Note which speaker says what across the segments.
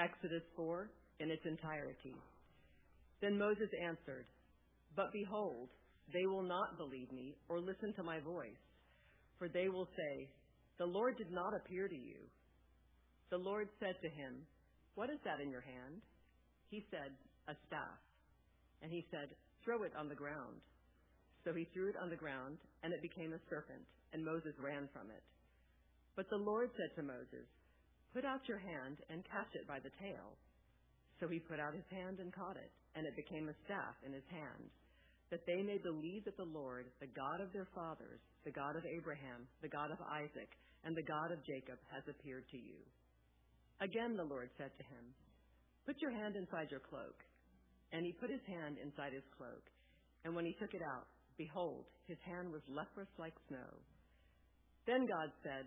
Speaker 1: Exodus 4 in its entirety. Then Moses answered, But behold, they will not believe me or listen to my voice, for they will say, The Lord did not appear to you. The Lord said to him, What is that in your hand? He said, A staff. And he said, Throw it on the ground. So he threw it on the ground, and it became a serpent, and Moses ran from it. But the Lord said to Moses, Put out your hand and catch it by the tail. So he put out his hand and caught it, and it became a staff in his hand, that they may believe that the Lord, the God of their fathers, the God of Abraham, the God of Isaac, and the God of Jacob, has appeared to you. Again the Lord said to him, Put your hand inside your cloak. And he put his hand inside his cloak. And when he took it out, behold, his hand was leprous like snow. Then God said,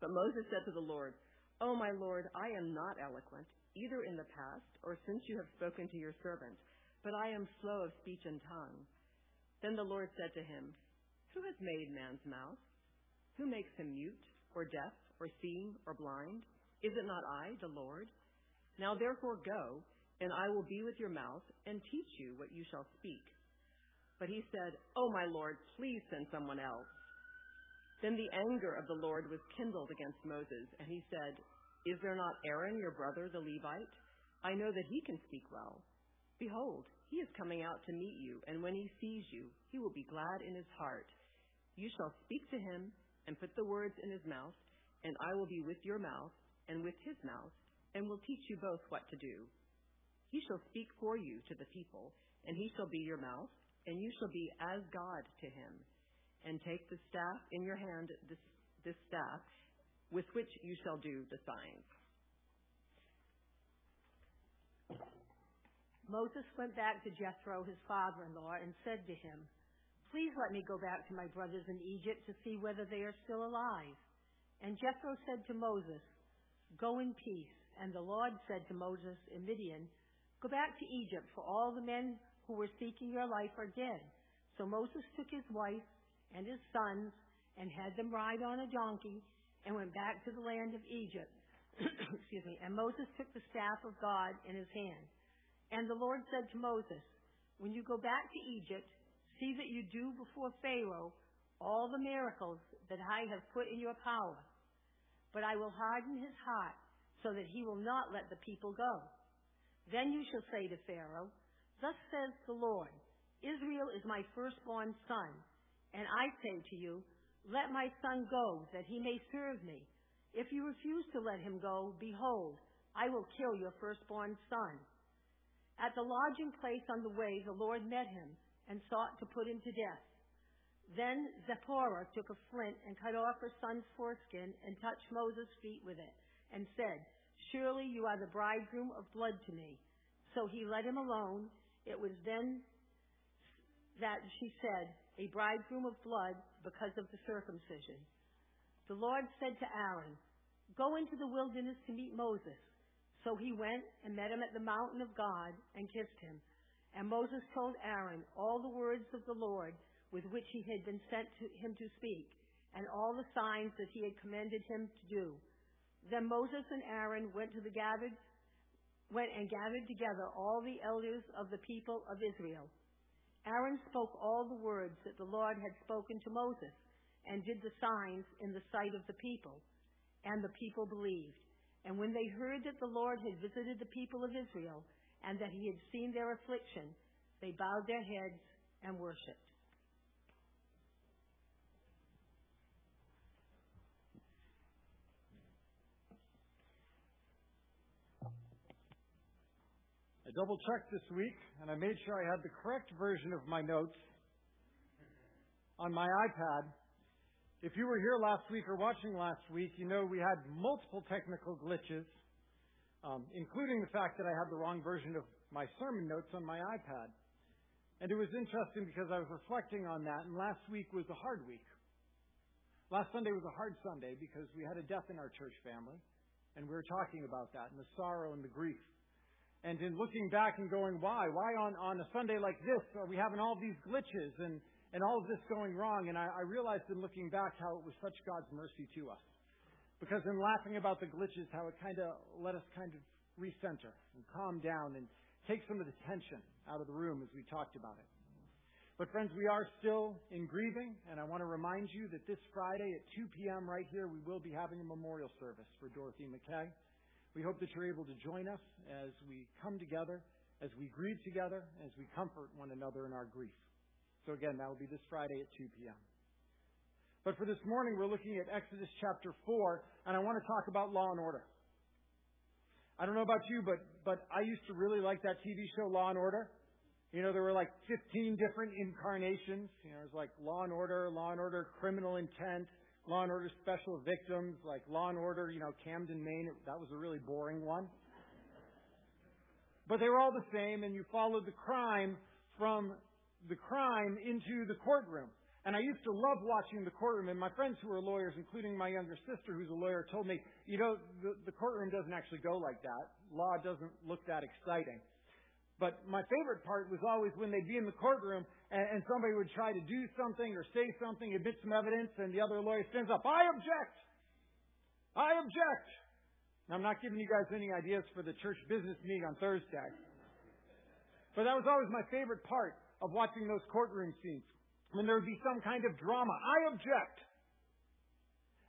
Speaker 1: But Moses said to the Lord, O my Lord, I am not eloquent, either in the past or since you have spoken to your servant, but I am slow of speech and tongue. Then the Lord said to him, Who has made man's mouth? Who makes him mute, or deaf, or seeing, or blind? Is it not I, the Lord? Now therefore go, and I will be with your mouth, and teach you what you shall speak. But he said, O my Lord, please send someone else. Then the anger of the Lord was kindled against Moses, and he said, Is there not Aaron, your brother, the Levite? I know that he can speak well. Behold, he is coming out to meet you, and when he sees you, he will be glad in his heart. You shall speak to him and put the words in his mouth, and I will be with your mouth and with his mouth, and will teach you both what to do. He shall speak for you to the people, and he shall be your mouth, and you shall be as God to him and take the staff in your hand, this, this staff, with which you shall do the signs.
Speaker 2: Moses went back to Jethro, his father in law, and said to him, Please let me go back to my brothers in Egypt to see whether they are still alive. And Jethro said to Moses, Go in peace. And the Lord said to Moses in Midian, Go back to Egypt, for all the men who were seeking your life are dead. So Moses took his wife and his sons and had them ride on a donkey and went back to the land of Egypt. Excuse me. And Moses took the staff of God in his hand. And the Lord said to Moses, When you go back to Egypt, see that you do before Pharaoh all the miracles that I have put in your power. But I will harden his heart so that he will not let the people go. Then you shall say to Pharaoh, Thus says the Lord, Israel is my firstborn son and I say to you, let my son go, that he may serve me. If you refuse to let him go, behold, I will kill your firstborn son. At the lodging place on the way, the Lord met him and sought to put him to death. Then Zipporah took a flint and cut off her son's foreskin and touched Moses' feet with it and said, Surely you are the bridegroom of blood to me. So he let him alone. It was then that she said, a bridegroom of blood because of the circumcision. The Lord said to Aaron, Go into the wilderness to meet Moses. So he went and met him at the mountain of God and kissed him. And Moses told Aaron all the words of the Lord with which he had been sent to him to speak, and all the signs that he had commanded him to do. Then Moses and Aaron went to the gathered went and gathered together all the elders of the people of Israel. Aaron spoke all the words that the Lord had spoken to Moses and did the signs in the sight of the people. And the people believed. And when they heard that the Lord had visited the people of Israel and that he had seen their affliction, they bowed their heads and worshiped.
Speaker 3: I double checked this week and I made sure I had the correct version of my notes on my iPad. If you were here last week or watching last week, you know we had multiple technical glitches. um, including the fact that I had the wrong version of my sermon notes on my iPad. And it was interesting because I was reflecting on that, and last week was a hard week. Last Sunday was a hard Sunday because we had a death in our church family, and we were talking about that and the sorrow and the grief. And in looking back and going, why? Why on, on a Sunday like this are we having all these glitches and, and all of this going wrong? And I, I realized in looking back how it was such God's mercy to us. Because in laughing about the glitches, how it kind of let us kind of recenter and calm down and take some of the tension out of the room as we talked about it. But friends, we are still in grieving, and I want to remind you that this Friday at 2 p.m. right here, we will be having a memorial service for Dorothy McKay. We hope that you're able to join us as we come together, as we grieve together, as we comfort one another in our grief. So again, that will be this Friday at 2 p.m. But for this morning, we're looking at Exodus chapter 4, and I want to talk about law and order. I don't know about you, but but I used to really like that TV show Law and Order. You know, there were like 15 different incarnations. You know, it was like Law and Order, Law and Order Criminal Intent, Law and Order Special Victims, like Law and Order, you know, Camden, Maine. That was a really boring one. But they were all the same, and you followed the crime from the crime into the courtroom. And I used to love watching the courtroom, and my friends who are lawyers, including my younger sister who's a lawyer, told me, you know, the, the courtroom doesn't actually go like that. Law doesn't look that exciting. But my favorite part was always when they'd be in the courtroom and, and somebody would try to do something or say something, admit some evidence, and the other lawyer stands up, I object! I object! And I'm not giving you guys any ideas for the church business meeting on Thursday. But that was always my favorite part of watching those courtroom scenes when there would be some kind of drama. I object.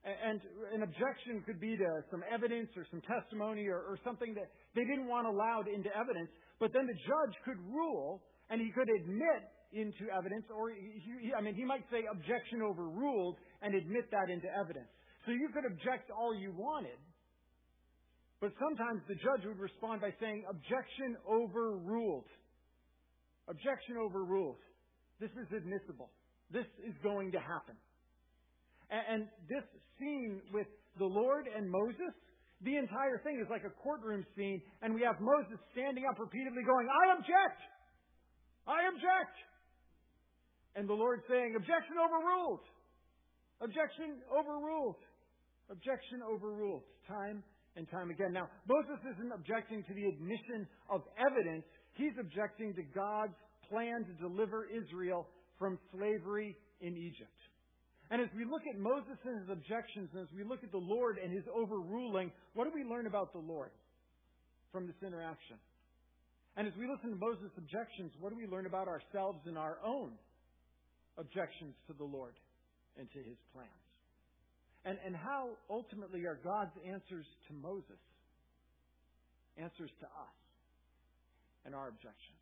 Speaker 3: And an objection could be to some evidence or some testimony or, or, something that they didn't want allowed into evidence. But then the judge could rule and he could admit into evidence, or he, I mean, he might say objection overruled and admit that into evidence. So you could object all you wanted. But sometimes the judge would respond by saying objection overruled. Objection overruled. This is admissible. This is going to happen. And, this scene with the Lord and Moses, the entire thing is like a courtroom scene, and we have Moses standing up repeatedly going, I object! I object! And the Lord saying, Objection overruled! Objection overruled! Objection overruled. Time and time again. Now, Moses isn't objecting to the admission of evidence, he's objecting to God's plan to deliver Israel from slavery in Egypt. And as we look at Moses and his objections, and as we look at the Lord and his overruling, what do we learn about the Lord from this interaction? And as we listen to Moses' objections, what do we learn about ourselves and our own objections to the Lord and to his plans? And, and how ultimately are God's answers to Moses answers to us and our objections?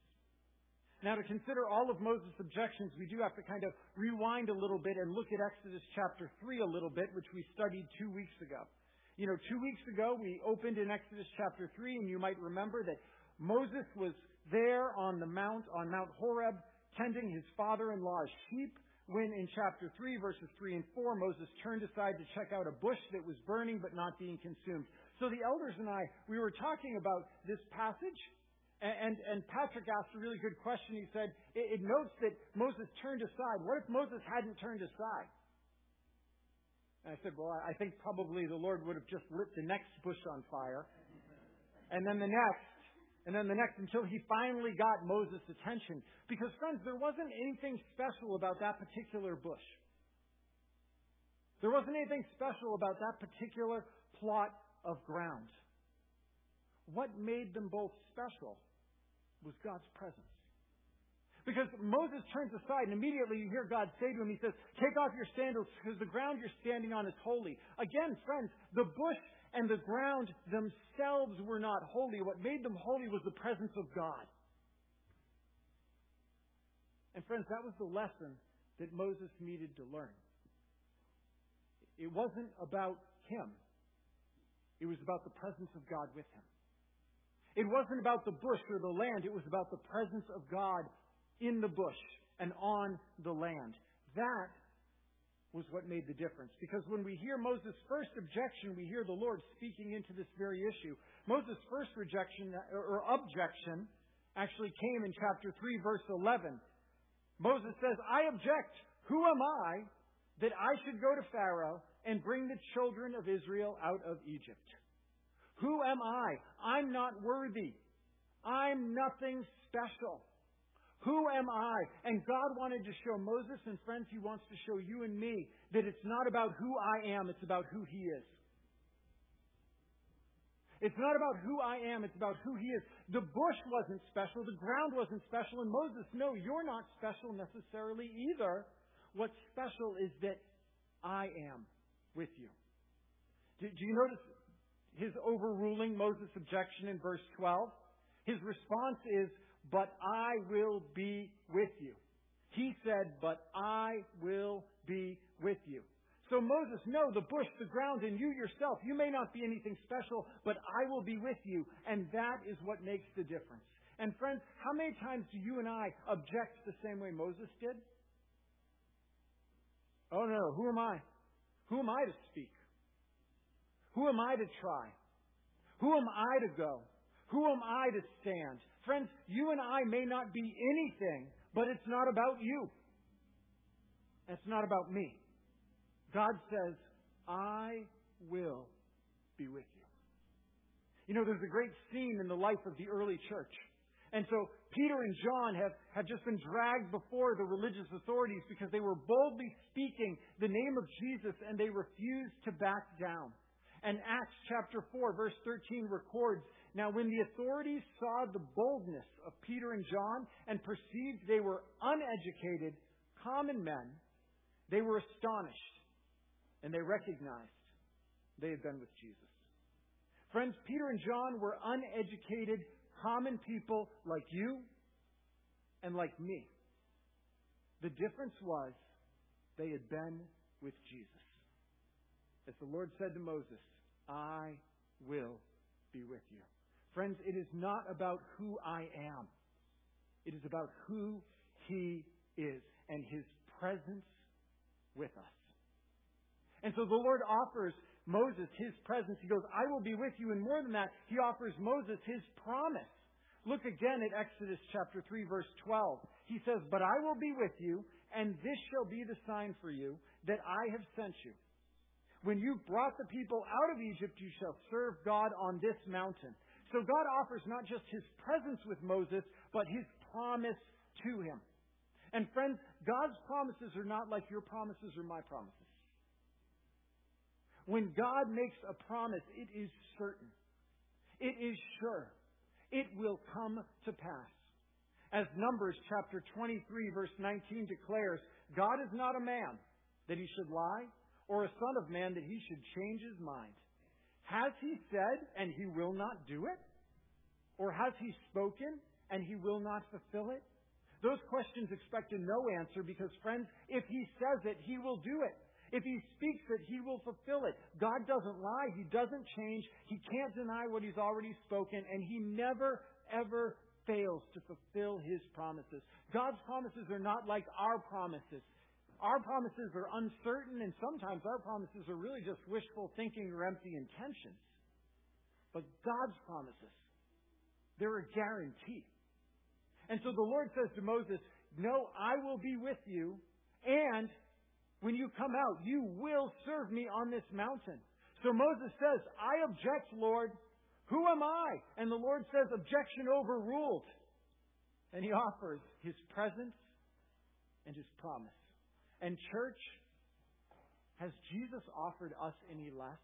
Speaker 3: Now, to consider all of Moses' objections, we do have to kind of rewind a little bit and look at Exodus chapter 3 a little bit, which we studied two weeks ago. You know, two weeks ago, we opened in Exodus chapter 3, and you might remember that Moses was there on the mount, on Mount Horeb, tending his father in law's sheep, when in chapter 3, verses 3 and 4, Moses turned aside to check out a bush that was burning but not being consumed. So the elders and I, we were talking about this passage and, and, Patrick asked a really good question. He said, it, it notes that Moses turned aside. What if Moses hadn't turned aside? And I said, well, I think probably the Lord would have just lit the next bush on fire. And then the next, and then the next until he finally got Moses' attention. Because, friends, there wasn't anything special about that particular bush. There wasn't anything special about that particular plot of ground. What made them both special was God's presence. Because Moses turns aside and immediately you hear God say to him, He says, Take off your sandals because the ground you're standing on is holy. Again, friends, the bush and the ground themselves were not holy. What made them holy was the presence of God. And friends, that was the lesson that Moses needed to learn. It wasn't about him. It was about the presence of God with him. It wasn't about the bush or the land, it was about the presence of God in the bush and on the land. That was what made the difference. Because when we hear Moses' first objection, we hear the Lord speaking into this very issue. Moses' first rejection or objection actually came in chapter 3, verse 11. Moses says, I object. Who am I that I should go to Pharaoh and bring the children of Israel out of Egypt? Who am I? I'm not worthy. I'm nothing special. Who am I? And God wanted to show Moses and friends, He wants to show you and me that it's not about who I am, it's about who He is. It's not about who I am, it's about who He is. The bush wasn't special, the ground wasn't special, and Moses, no, you're not special necessarily either. What's special is that I am with you. Do, do you notice his overruling Moses' objection in verse 12? His response is, but I will be with you. He said, but I will be with you. So Moses, no, the bush, the ground, and you yourself, you may not be anything special, but I will be with you. And that is what makes the difference. And friends, how many times do you and I object the same way Moses did? Oh no, who am I? Who am I to speak? Who am I to try? Who am I to go? Who am I to stand? Friends, you and I may not be anything, but it's not about you. It's not about me. God says, I will be with you. You know, there's a great scene in the life of the early church. And so Peter and John have, have just been dragged before the religious authorities because they were boldly speaking the name of Jesus and they refused to back down. And Acts chapter 4 verse 13 records now, when the authorities saw the boldness of Peter and John and perceived they were uneducated, common men, they were astonished and they recognized they had been with Jesus. Friends, Peter and John were uneducated, common people like you and like me. The difference was they had been with Jesus. As the Lord said to Moses, I will be with you. Friends, it is not about who I am. It is about who He is and His presence with us. And so the Lord offers Moses His presence. He goes, I will be with you. And more than that, He offers Moses His promise. Look again at Exodus chapter 3 verse 12. He says, But I will be with you, and this shall be the sign for you that I have sent you. When you brought the people out of Egypt, you shall serve God on this mountain. So God offers not just His presence with Moses, but His promise to him. And friends, God's promises are not like your promises or my promises. When God makes a promise, it is certain. It is sure. It will come to pass. As Numbers chapter 23 verse 19 declares, God is not a man that he should lie, or a son of man that he should change his mind. Has he said and he will not do it? Or has he spoken and he will not fulfill it? Those questions expect a no answer because, friends, if he says it, he will do it. If he speaks it, he will fulfill it. God doesn't lie. He doesn't change. He can't deny what he's already spoken, and he never, ever fails to fulfill his promises. God's promises are not like our promises. Our promises are uncertain, and sometimes our promises are really just wishful thinking or empty intentions. But God's promises, they're a guarantee. And so the Lord says to Moses, No, I will be with you, and when you come out, you will serve me on this mountain. So Moses says, I object, Lord. Who am I? And the Lord says, Objection overruled. And he offers his presence and his promise. And, church, has Jesus offered us any less?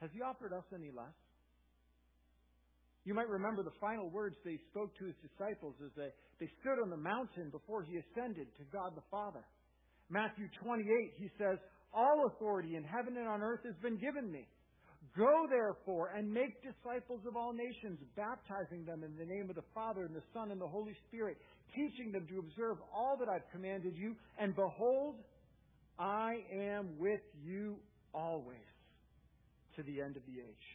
Speaker 3: Has he offered us any less? You might remember the final words they spoke to his disciples as they, they stood on the mountain before he ascended to God the Father. Matthew 28, he says, All authority in heaven and on earth has been given me. Go therefore and make disciples of all nations, baptizing them in the name of the Father and the Son and the Holy Spirit, teaching them to observe all that I've commanded you. And behold, I am with you always to the end of the age.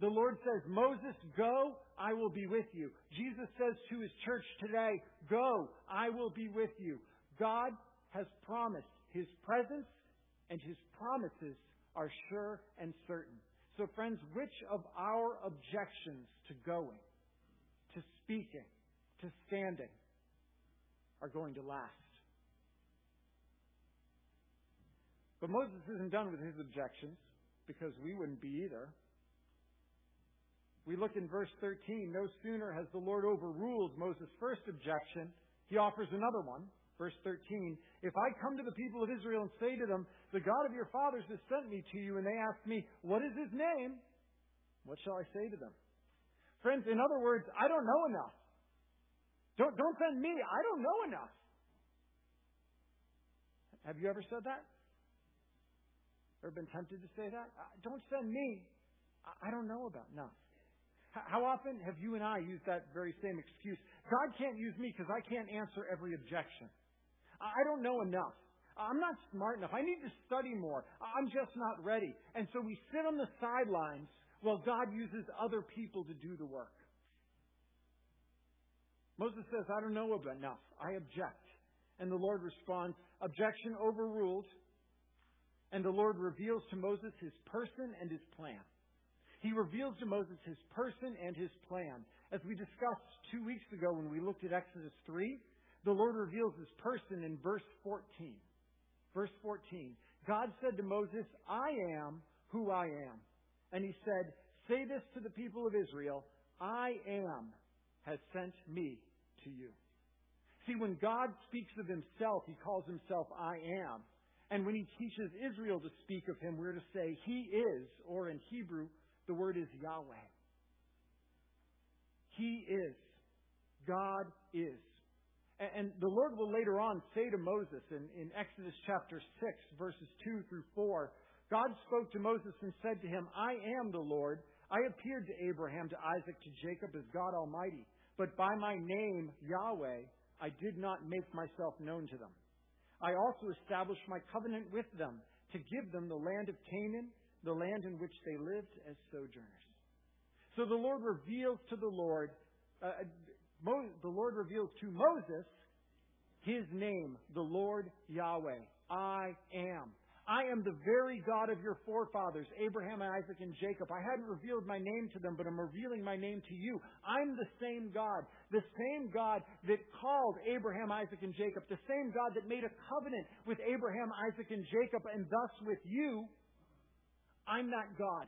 Speaker 3: The Lord says, Moses, go, I will be with you. Jesus says to his church today, go, I will be with you. God has promised His presence, and His promises are sure and certain. So, friends, which of our objections to going, to speaking, to standing are going to last? But Moses isn't done with his objections because we wouldn't be either. We look in verse 13. No sooner has the Lord overruled Moses' first objection, he offers another one. Verse 13. If I come to the people of Israel and say to them, The God of your fathers has sent me to you, and they ask me, What is his name? What shall I say to them? Friends, in other words, I don't know enough. Don't, don't send me. I don't know enough. Have you ever said that? Ever been tempted to say that? Uh, don't send me. I don't know about enough. How often have you and I used that very same excuse? God can't use me because I can't answer every objection. I don't know enough. I'm not smart enough. I need to study more. I'm just not ready. And so we sit on the sidelines while God uses other people to do the work. Moses says, I don't know enough. I object. And the Lord responds, Objection overruled. And the Lord reveals to Moses his person and his plan. He reveals to Moses his person and his plan. As we discussed two weeks ago when we looked at Exodus 3, the Lord reveals his person in verse 14. Verse 14. God said to Moses, I am who I am. And he said, Say this to the people of Israel, I am has sent me to you. See, when God speaks of himself, he calls himself I am. And when he teaches Israel to speak of him, we're to say, He is, or in Hebrew, the word is Yahweh. He is. God is. And the Lord will later on say to Moses in, in Exodus chapter 6, verses 2 through 4, God spoke to Moses and said to him, I am the Lord. I appeared to Abraham, to Isaac, to Jacob as God Almighty. But by my name, Yahweh, I did not make myself known to them. I also established my covenant with them to give them the land of Canaan the land in which they lived as sojourners. So the Lord reveals to the Lord, uh, Mo- the Lord reveals to Moses his name, the Lord Yahweh. I am. I am the very God of your forefathers, Abraham, Isaac, and Jacob. I hadn't revealed my name to them, but I'm revealing my name to you. I'm the same God. The same God that called Abraham, Isaac, and Jacob. The same God that made a covenant with Abraham, Isaac, and Jacob, and thus with you. I'm that God.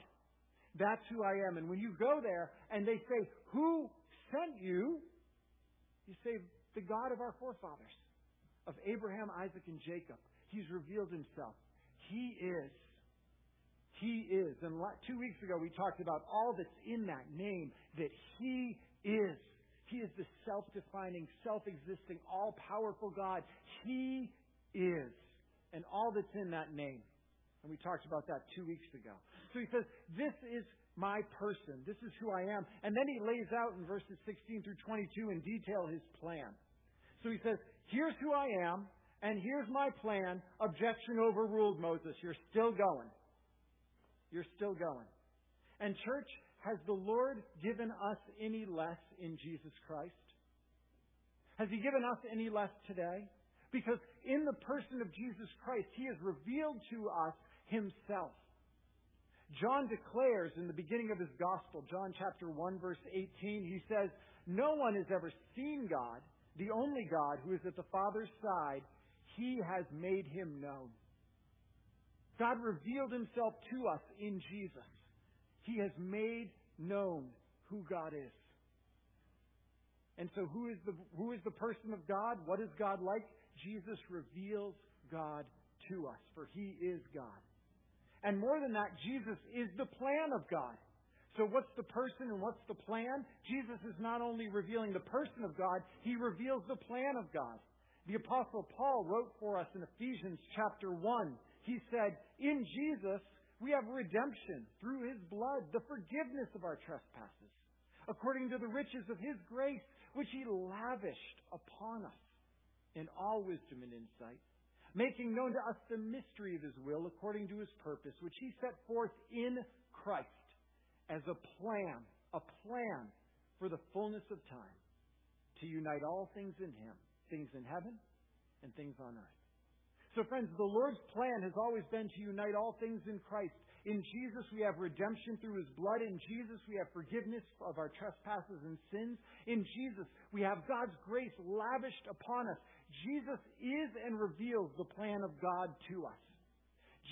Speaker 3: That's who I am. And when you go there and they say, Who sent you? You say, The God of our forefathers, of Abraham, Isaac, and Jacob. He's revealed himself. He is. He is. And two weeks ago we talked about all that's in that name, that He is. He is the self defining, self existing, all powerful God. He is. And all that's in that name. And we talked about that two weeks ago. So he says, This is my person. This is who I am. And then he lays out in verses 16 through 22 in detail his plan. So he says, Here's who I am, and here's my plan. Objection overruled, Moses. You're still going. You're still going. And, church, has the Lord given us any less in Jesus Christ? Has He given us any less today? Because in the person of Jesus Christ, He has revealed to us himself. John declares in the beginning of his gospel, John chapter 1 verse 18, he says, No one has ever seen God, the only God who is at the Father's side. He has made him known. God revealed himself to us in Jesus. He has made known who God is. And so who is the, who is the person of God? What is God like? Jesus reveals God to us, for he is God. And more than that, Jesus is the plan of God. So what's the person and what's the plan? Jesus is not only revealing the person of God, he reveals the plan of God. The apostle Paul wrote for us in Ephesians chapter 1. He said, "In Jesus we have redemption through his blood, the forgiveness of our trespasses, according to the riches of his grace, which he lavished upon us in all wisdom and insight." Making known to us the mystery of his will according to his purpose, which he set forth in Christ as a plan, a plan for the fullness of time, to unite all things in him, things in heaven and things on earth. So, friends, the Lord's plan has always been to unite all things in Christ. In Jesus, we have redemption through His blood. In Jesus, we have forgiveness of our trespasses and sins. In Jesus, we have God's grace lavished upon us. Jesus is and reveals the plan of God to us.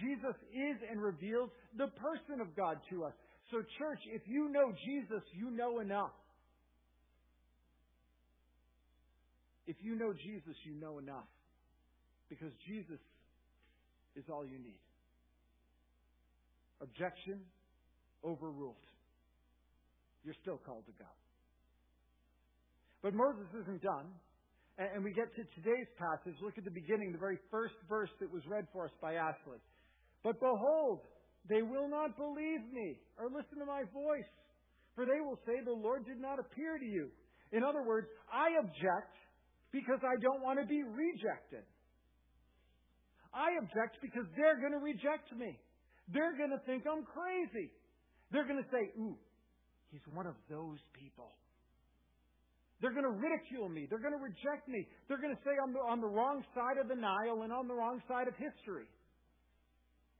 Speaker 3: Jesus is and reveals the person of God to us. So, church, if you know Jesus, you know enough. If you know Jesus, you know enough. Because Jesus is all you need. Objection overruled. You're still called to go. But Moses isn't done. And we get to today's passage. Look at the beginning, the very first verse that was read for us by Ashley. But behold, they will not believe me or listen to my voice, for they will say, The Lord did not appear to you. In other words, I object because I don't want to be rejected. I object because they're going to reject me. They're going to think I'm crazy. They're going to say, ooh, he's one of those people. They're going to ridicule me. They're going to reject me. They're going to say I'm on the wrong side of the Nile and on the wrong side of history.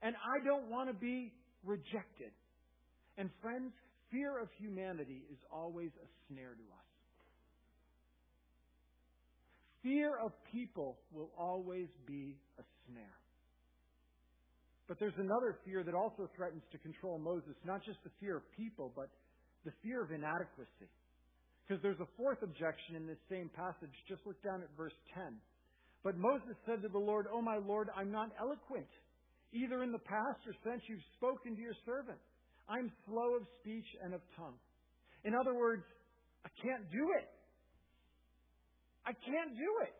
Speaker 3: And I don't want to be rejected. And friends, fear of humanity is always a snare to us. Fear of people will always be a snare. But there's another fear that also threatens to control Moses, not just the fear of people, but the fear of inadequacy. Because there's a fourth objection in this same passage. Just look down at verse 10. But Moses said to the Lord, Oh my Lord, I'm not eloquent, either in the past or since you've spoken to your servant. I'm slow of speech and of tongue. In other words, I can't do it. I can't do it.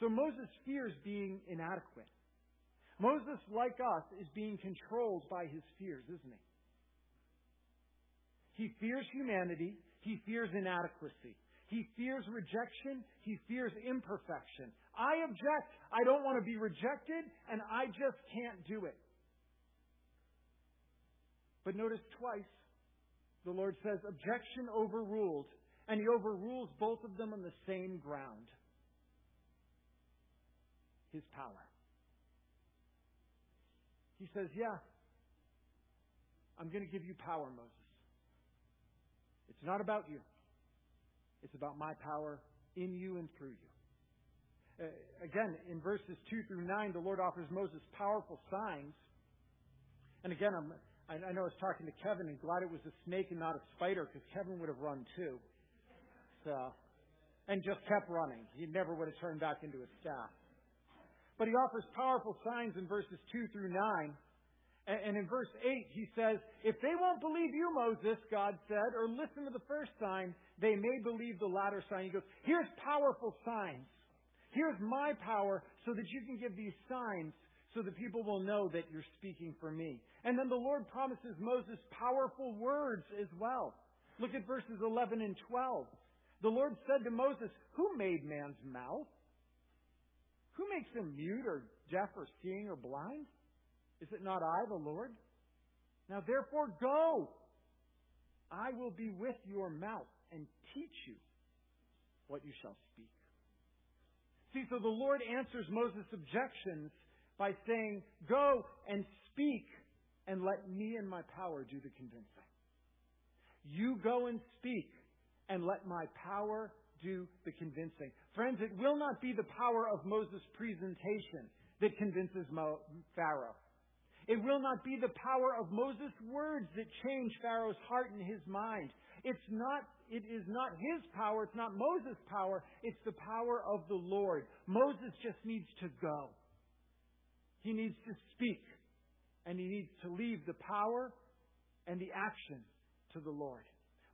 Speaker 3: So Moses fears being inadequate. Moses, like us, is being controlled by his fears, isn't he? He fears humanity. He fears inadequacy. He fears rejection. He fears imperfection. I object. I don't want to be rejected, and I just can't do it. But notice twice the Lord says, objection overruled and he overrules both of them on the same ground his power. He says, Yeah, I'm going to give you power, Moses. It's not about you, it's about my power in you and through you. Uh, again, in verses 2 through 9, the Lord offers Moses powerful signs. And again, I'm, I know I was talking to Kevin and glad it was a snake and not a spider because Kevin would have run too uh, and just kept running. He never would have turned back into a staff. But he offers powerful signs in verses 2 through 9. And in verse 8, he says, If they won't believe you, Moses, God said, or listen to the first sign, they may believe the latter sign. He goes, Here's powerful signs. Here's my power so that you can give these signs so that people will know that you're speaking for me. And then the Lord promises Moses powerful words as well. Look at verses 11 and 12. The Lord said to Moses, Who made man's mouth? Who makes him mute or deaf or seeing or blind? Is it not I, the Lord? Now therefore go. I will be with your mouth and teach you what you shall speak. See, so the Lord answers Moses' objections by saying, Go and speak and let me and my power do the convincing. You go and speak and let my power do the convincing. Friends, it will not be the power of Moses' presentation that convinces Pharaoh. It will not be the power of Moses' words that change Pharaoh's heart and his mind. It's not, it is not his power, it's not Moses' power, it's the power of the Lord. Moses just needs to go. He needs to speak. And he needs to leave the power and the action to the Lord.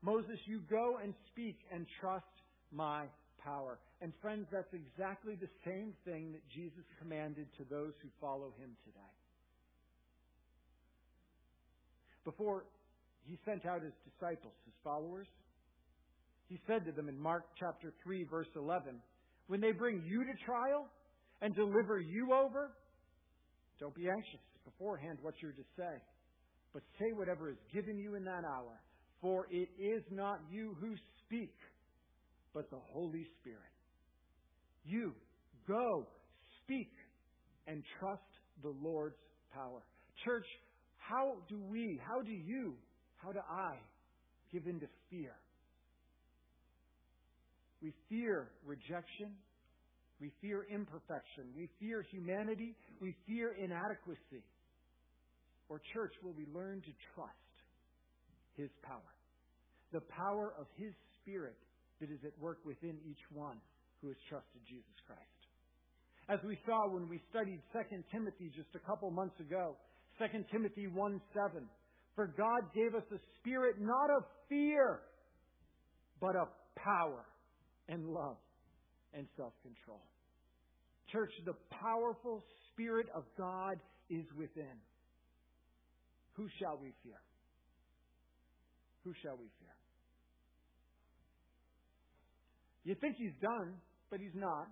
Speaker 3: Moses, you go and speak and trust my power. And friends, that's exactly the same thing that Jesus commanded to those who follow him today. Before he sent out his disciples, his followers, he said to them in Mark chapter 3 verse 11, when they bring you to trial and deliver you over, don't be anxious beforehand what you're to say, but say whatever is given you in that hour for it is not you who speak, but the Holy Spirit. You Go, speak, and trust the Lord's power. Church, how do we, how do you, how do I give in to fear? We fear rejection. We fear imperfection. We fear humanity. We fear inadequacy. Or, church, will we learn to trust His power? The power of His Spirit that is at work within each one who has trusted Jesus Christ. As we saw when we studied 2 Timothy just a couple months ago, 2 Timothy 1 7. For God gave us a spirit not of fear, but of power and love and self control. Church, the powerful Spirit of God is within. Who shall we fear? Who shall we fear? You think he's done, but he's not.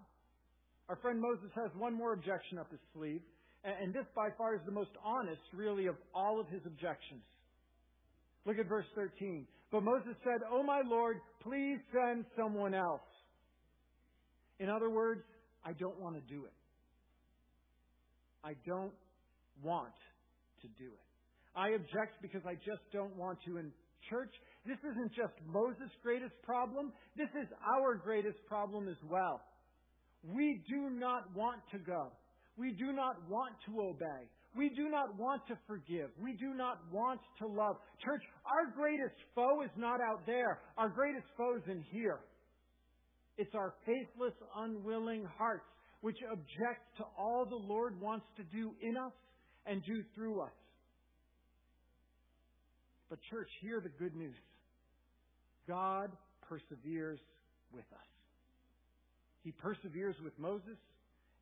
Speaker 3: Our friend Moses has one more objection up his sleeve, and this by far is the most honest, really, of all of his objections. Look at verse 13. But Moses said, Oh my Lord, please send someone else. In other words, I don't want to do it. I don't want to do it. I object because I just don't want to. In church, this isn't just Moses' greatest problem, this is our greatest problem as well. We do not want to go. We do not want to obey. We do not want to forgive. We do not want to love. Church, our greatest foe is not out there. Our greatest foe is in here. It's our faithless, unwilling hearts which object to all the Lord wants to do in us and do through us. But, church, hear the good news God perseveres with us. He perseveres with Moses,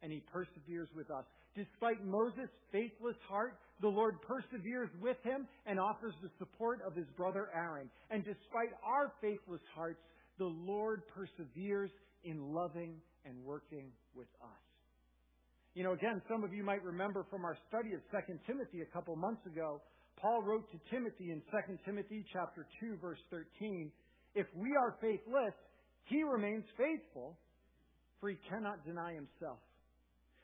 Speaker 3: and he perseveres with us. Despite Moses' faithless heart, the Lord perseveres with him and offers the support of his brother Aaron. And despite our faithless hearts, the Lord perseveres in loving and working with us. You know, again, some of you might remember from our study of 2 Timothy a couple months ago, Paul wrote to Timothy in 2 Timothy chapter 2 verse 13, if we are faithless, he remains faithful, for he cannot deny himself.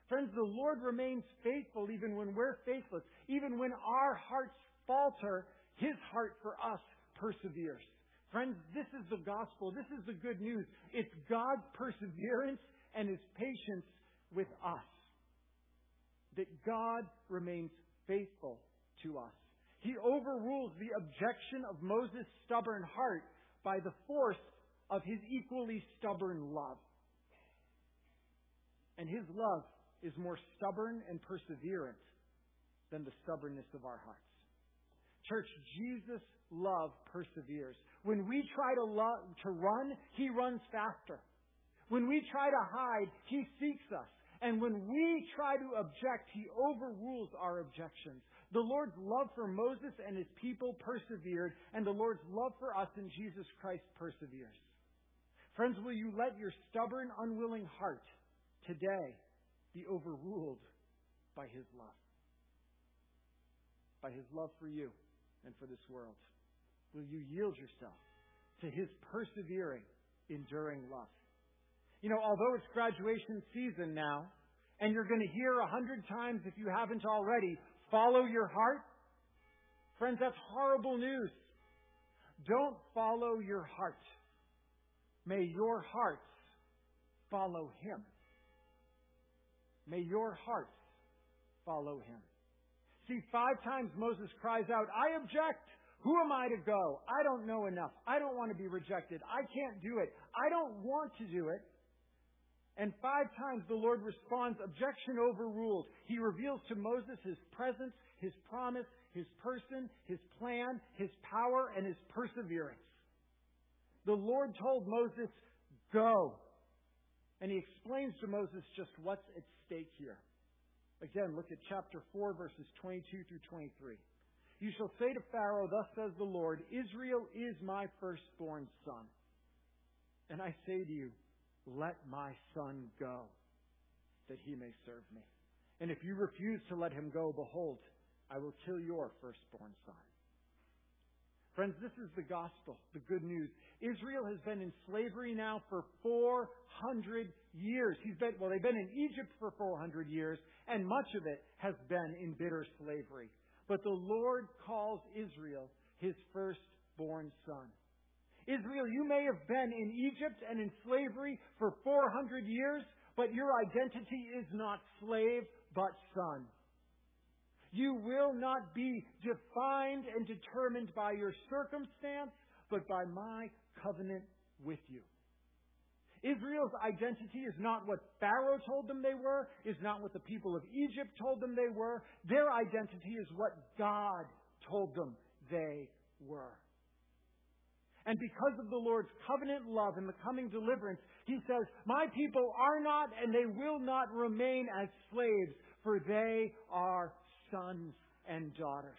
Speaker 3: Friends, the Lord remains faithful even when we're faithless. Even when our hearts falter, his heart for us perseveres. Friends, this is the gospel. This is the good news. It's God's perseverance and His patience with us. That God remains faithful to us. He overrules the objection of Moses' stubborn heart by the force of his equally stubborn love. And his love is more stubborn and perseverant than the stubbornness of our hearts. Church, Jesus' love perseveres. When we try to, love, to run, He runs faster. When we try to hide, He seeks us. And when we try to object, He overrules our objections. The Lord's love for Moses and His people persevered, and the Lord's love for us in Jesus Christ perseveres. Friends, will you let your stubborn, unwilling heart today be overruled by His love? By His love for you and for this world? Will you yield yourself to His persevering, enduring love? You know, although it's graduation season now, and you're going to hear a hundred times if you haven't already, follow your heart. Friends, that's horrible news. Don't follow your heart. May your hearts follow Him. May your hearts follow Him. See, five times Moses cries out, I object. Who am I to go? I don't know enough. I don't want to be rejected. I can't do it. I don't want to do it. And five times the Lord responds, objection overruled. He reveals to Moses his presence, his promise, his person, his plan, his power, and his perseverance. The Lord told Moses, go. And he explains to Moses just what's at stake here. Again, look at chapter 4, verses 22 through 23. You shall say to Pharaoh, Thus says the Lord, Israel is my firstborn son. And I say to you, Let my son go, that he may serve me. And if you refuse to let him go, behold, I will kill your firstborn son. Friends, this is the gospel, the good news. Israel has been in slavery now for 400 years. He's been, well, they've been in Egypt for 400 years, and much of it has been in bitter slavery. But the Lord calls Israel his firstborn son. Israel, you may have been in Egypt and in slavery for 400 years, but your identity is not slave, but son. You will not be defined and determined by your circumstance, but by my covenant with you. Israel's identity is not what Pharaoh told them they were, is not what the people of Egypt told them they were. Their identity is what God told them they were. And because of the Lord's covenant love and the coming deliverance, he says, My people are not and they will not remain as slaves, for they are sons and daughters.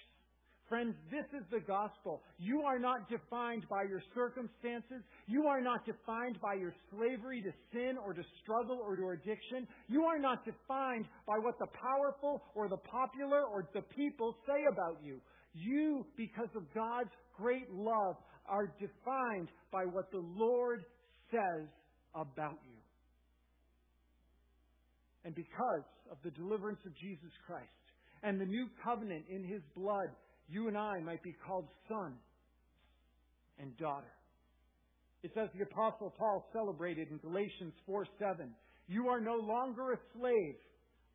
Speaker 3: Friends, this is the gospel. You are not defined by your circumstances. You are not defined by your slavery to sin or to struggle or to addiction. You are not defined by what the powerful or the popular or the people say about you. You, because of God's great love, are defined by what the Lord says about you. And because of the deliverance of Jesus Christ, and the new covenant in his blood, you and I might be called son and daughter. It's as the apostle Paul celebrated in Galatians 4 7. You are no longer a slave,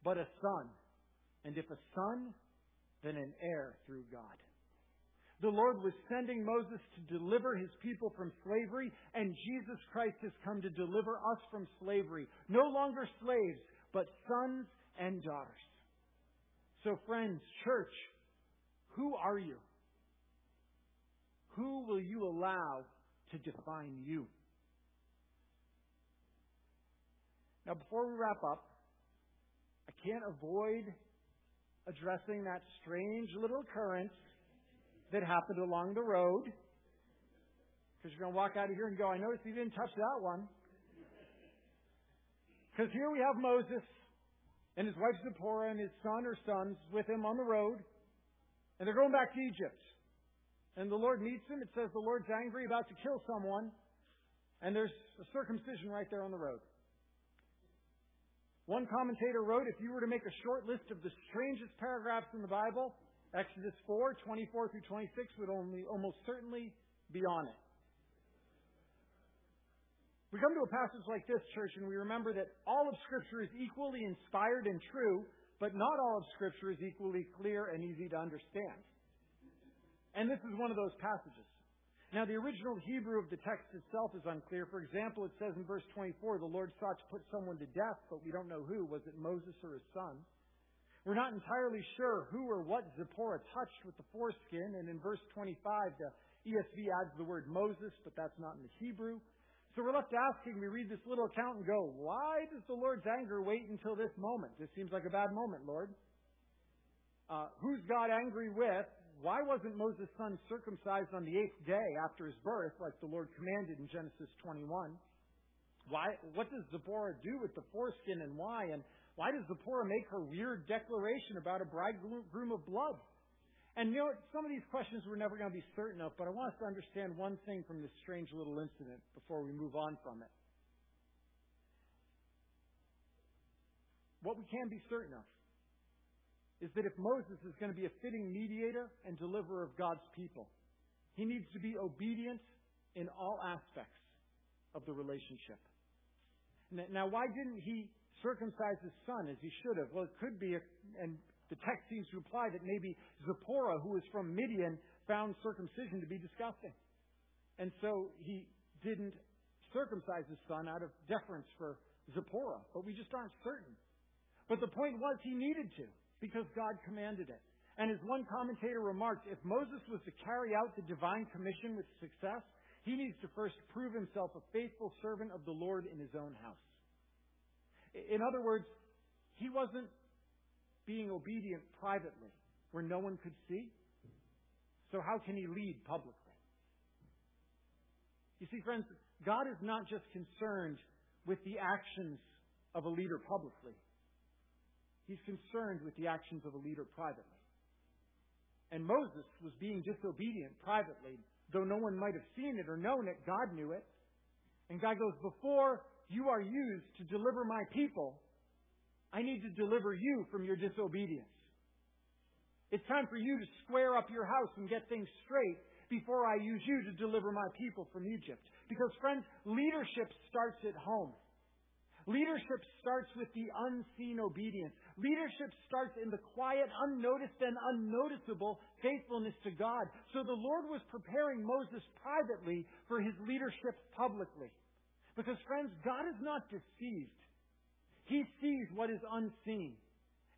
Speaker 3: but a son. And if a son, then an heir through God. The Lord was sending Moses to deliver his people from slavery, and Jesus Christ has come to deliver us from slavery. No longer slaves, but sons and daughters. So, friends, church, who are you? Who will you allow to define you? Now, before we wrap up, I can't avoid addressing that strange little occurrence that happened along the road. Because you're going to walk out of here and go, I noticed you didn't touch that one. Because here we have Moses and his wife Zipporah and his son or sons with him on the road. And they're going back to Egypt. And the Lord meets him. It says the Lord's angry, about to kill someone. And there's a circumcision right there on the road. One commentator wrote if you were to make a short list of the strangest paragraphs in the Bible, Exodus 4, 24 through 26 would only almost certainly be on it. We come to a passage like this, church, and we remember that all of Scripture is equally inspired and true, but not all of Scripture is equally clear and easy to understand. And this is one of those passages. Now, the original Hebrew of the text itself is unclear. For example, it says in verse 24, the Lord sought to put someone to death, but we don't know who. Was it Moses or his son? We're not entirely sure who or what Zipporah touched with the foreskin, and in verse 25, the ESV adds the word Moses, but that's not in the Hebrew. So we're left asking, we read this little account and go, why does the Lord's anger wait until this moment? This seems like a bad moment, Lord. Uh, who's God angry with? Why wasn't Moses' son circumcised on the eighth day after his birth, like the Lord commanded in Genesis 21? Why, what does Zipporah do with the foreskin and why? And why does Zipporah make her weird declaration about a bridegroom of blood? And you know, some of these questions we're never going to be certain of, but I want us to understand one thing from this strange little incident before we move on from it. What we can be certain of is that if Moses is going to be a fitting mediator and deliverer of God's people, he needs to be obedient in all aspects of the relationship. Now, why didn't he circumcise his son as he should have? Well, it could be, and the text seems to imply that maybe Zipporah, who was from Midian, found circumcision to be disgusting. And so he didn't circumcise his son out of deference for Zipporah. But we just aren't certain. But the point was he needed to, because God commanded it. And as one commentator remarked, if Moses was to carry out the divine commission with success, he needs to first prove himself a faithful servant of the Lord in his own house. In other words, he wasn't being obedient privately where no one could see. So how can he lead publicly? You see, friends, God is not just concerned with the actions of a leader publicly. He's concerned with the actions of a leader privately. And Moses was being disobedient privately, though no one might have seen it or known it, God knew it. And God goes, Before you are used to deliver my people, I need to deliver you from your disobedience. It's time for you to square up your house and get things straight before I use you to deliver my people from Egypt. Because, friends, leadership starts at home. Leadership starts with the unseen obedience. Leadership starts in the quiet, unnoticed, and unnoticeable faithfulness to God. So the Lord was preparing Moses privately for his leadership publicly. Because, friends, God is not deceived. He sees what is unseen.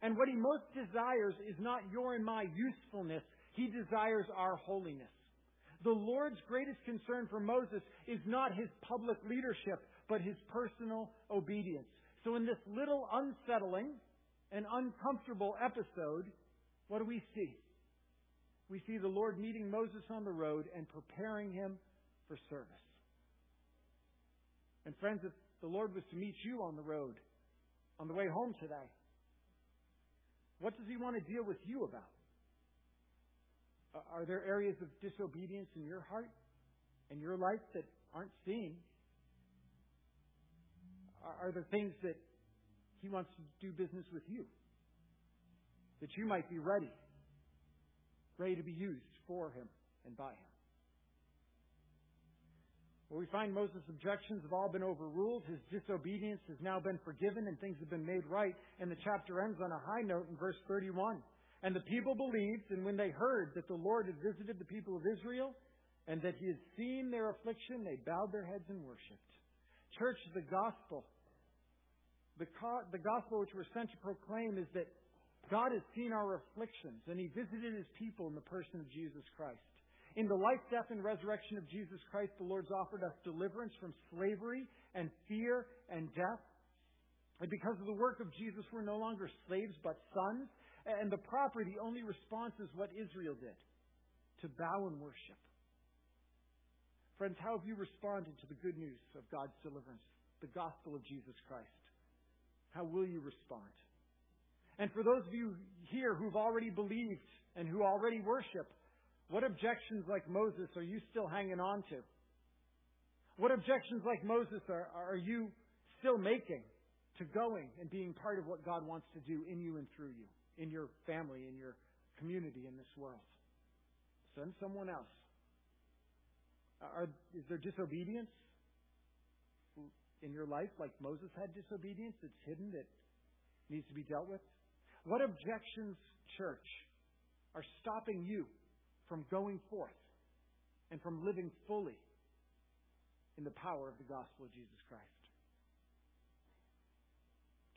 Speaker 3: And what he most desires is not your and my usefulness. He desires our holiness. The Lord's greatest concern for Moses is not his public leadership, but his personal obedience. So in this little unsettling and uncomfortable episode, what do we see? We see the Lord meeting Moses on the road and preparing him for service. And friends, if the Lord was to meet you on the road, on the way home today, what does he want to deal with you about? Uh, are there areas of disobedience in your heart and your life that aren't seen? Are there things that He wants to do business with you? That you might be ready, ready to be used for Him and by Him. Well, we find Moses' objections have all been overruled. His disobedience has now been forgiven and things have been made right. And the chapter ends on a high note in verse 31. And the people believed, and when they heard that the Lord had visited the people of Israel and that he had seen their affliction, they bowed their heads and worshiped. Church, the gospel, the, co- the gospel which we're sent to proclaim is that God has seen our afflictions and he visited his people in the person of Jesus Christ. In the life, death, and resurrection of Jesus Christ, the Lord's offered us deliverance from slavery and fear and death. And because of the work of Jesus, we're no longer slaves but sons. And the proper, the only response is what Israel did to bow and worship. Friends, how have you responded to the good news of God's deliverance, the gospel of Jesus Christ? How will you respond? And for those of you here who've already believed and who already worship, what objections like Moses are you still hanging on to? What objections like Moses are, are you still making to going and being part of what God wants to do in you and through you? in your family, in your community, in this world. Send someone else. Are, is there disobedience in your life, like Moses had disobedience that's hidden that needs to be dealt with? What objections, church, are stopping you from going forth and from living fully in the power of the gospel of Jesus Christ?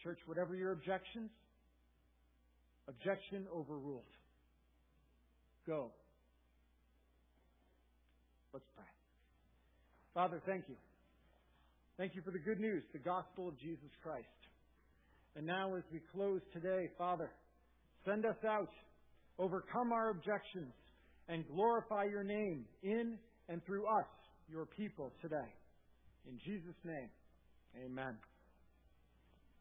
Speaker 3: Church, whatever your objections, Objection overruled. Go. Let's pray. Father, thank you. Thank you for the good news, the gospel of Jesus Christ. And now, as we close today, Father, send us out, overcome our objections, and glorify your name in and through us, your people, today. In Jesus' name, amen.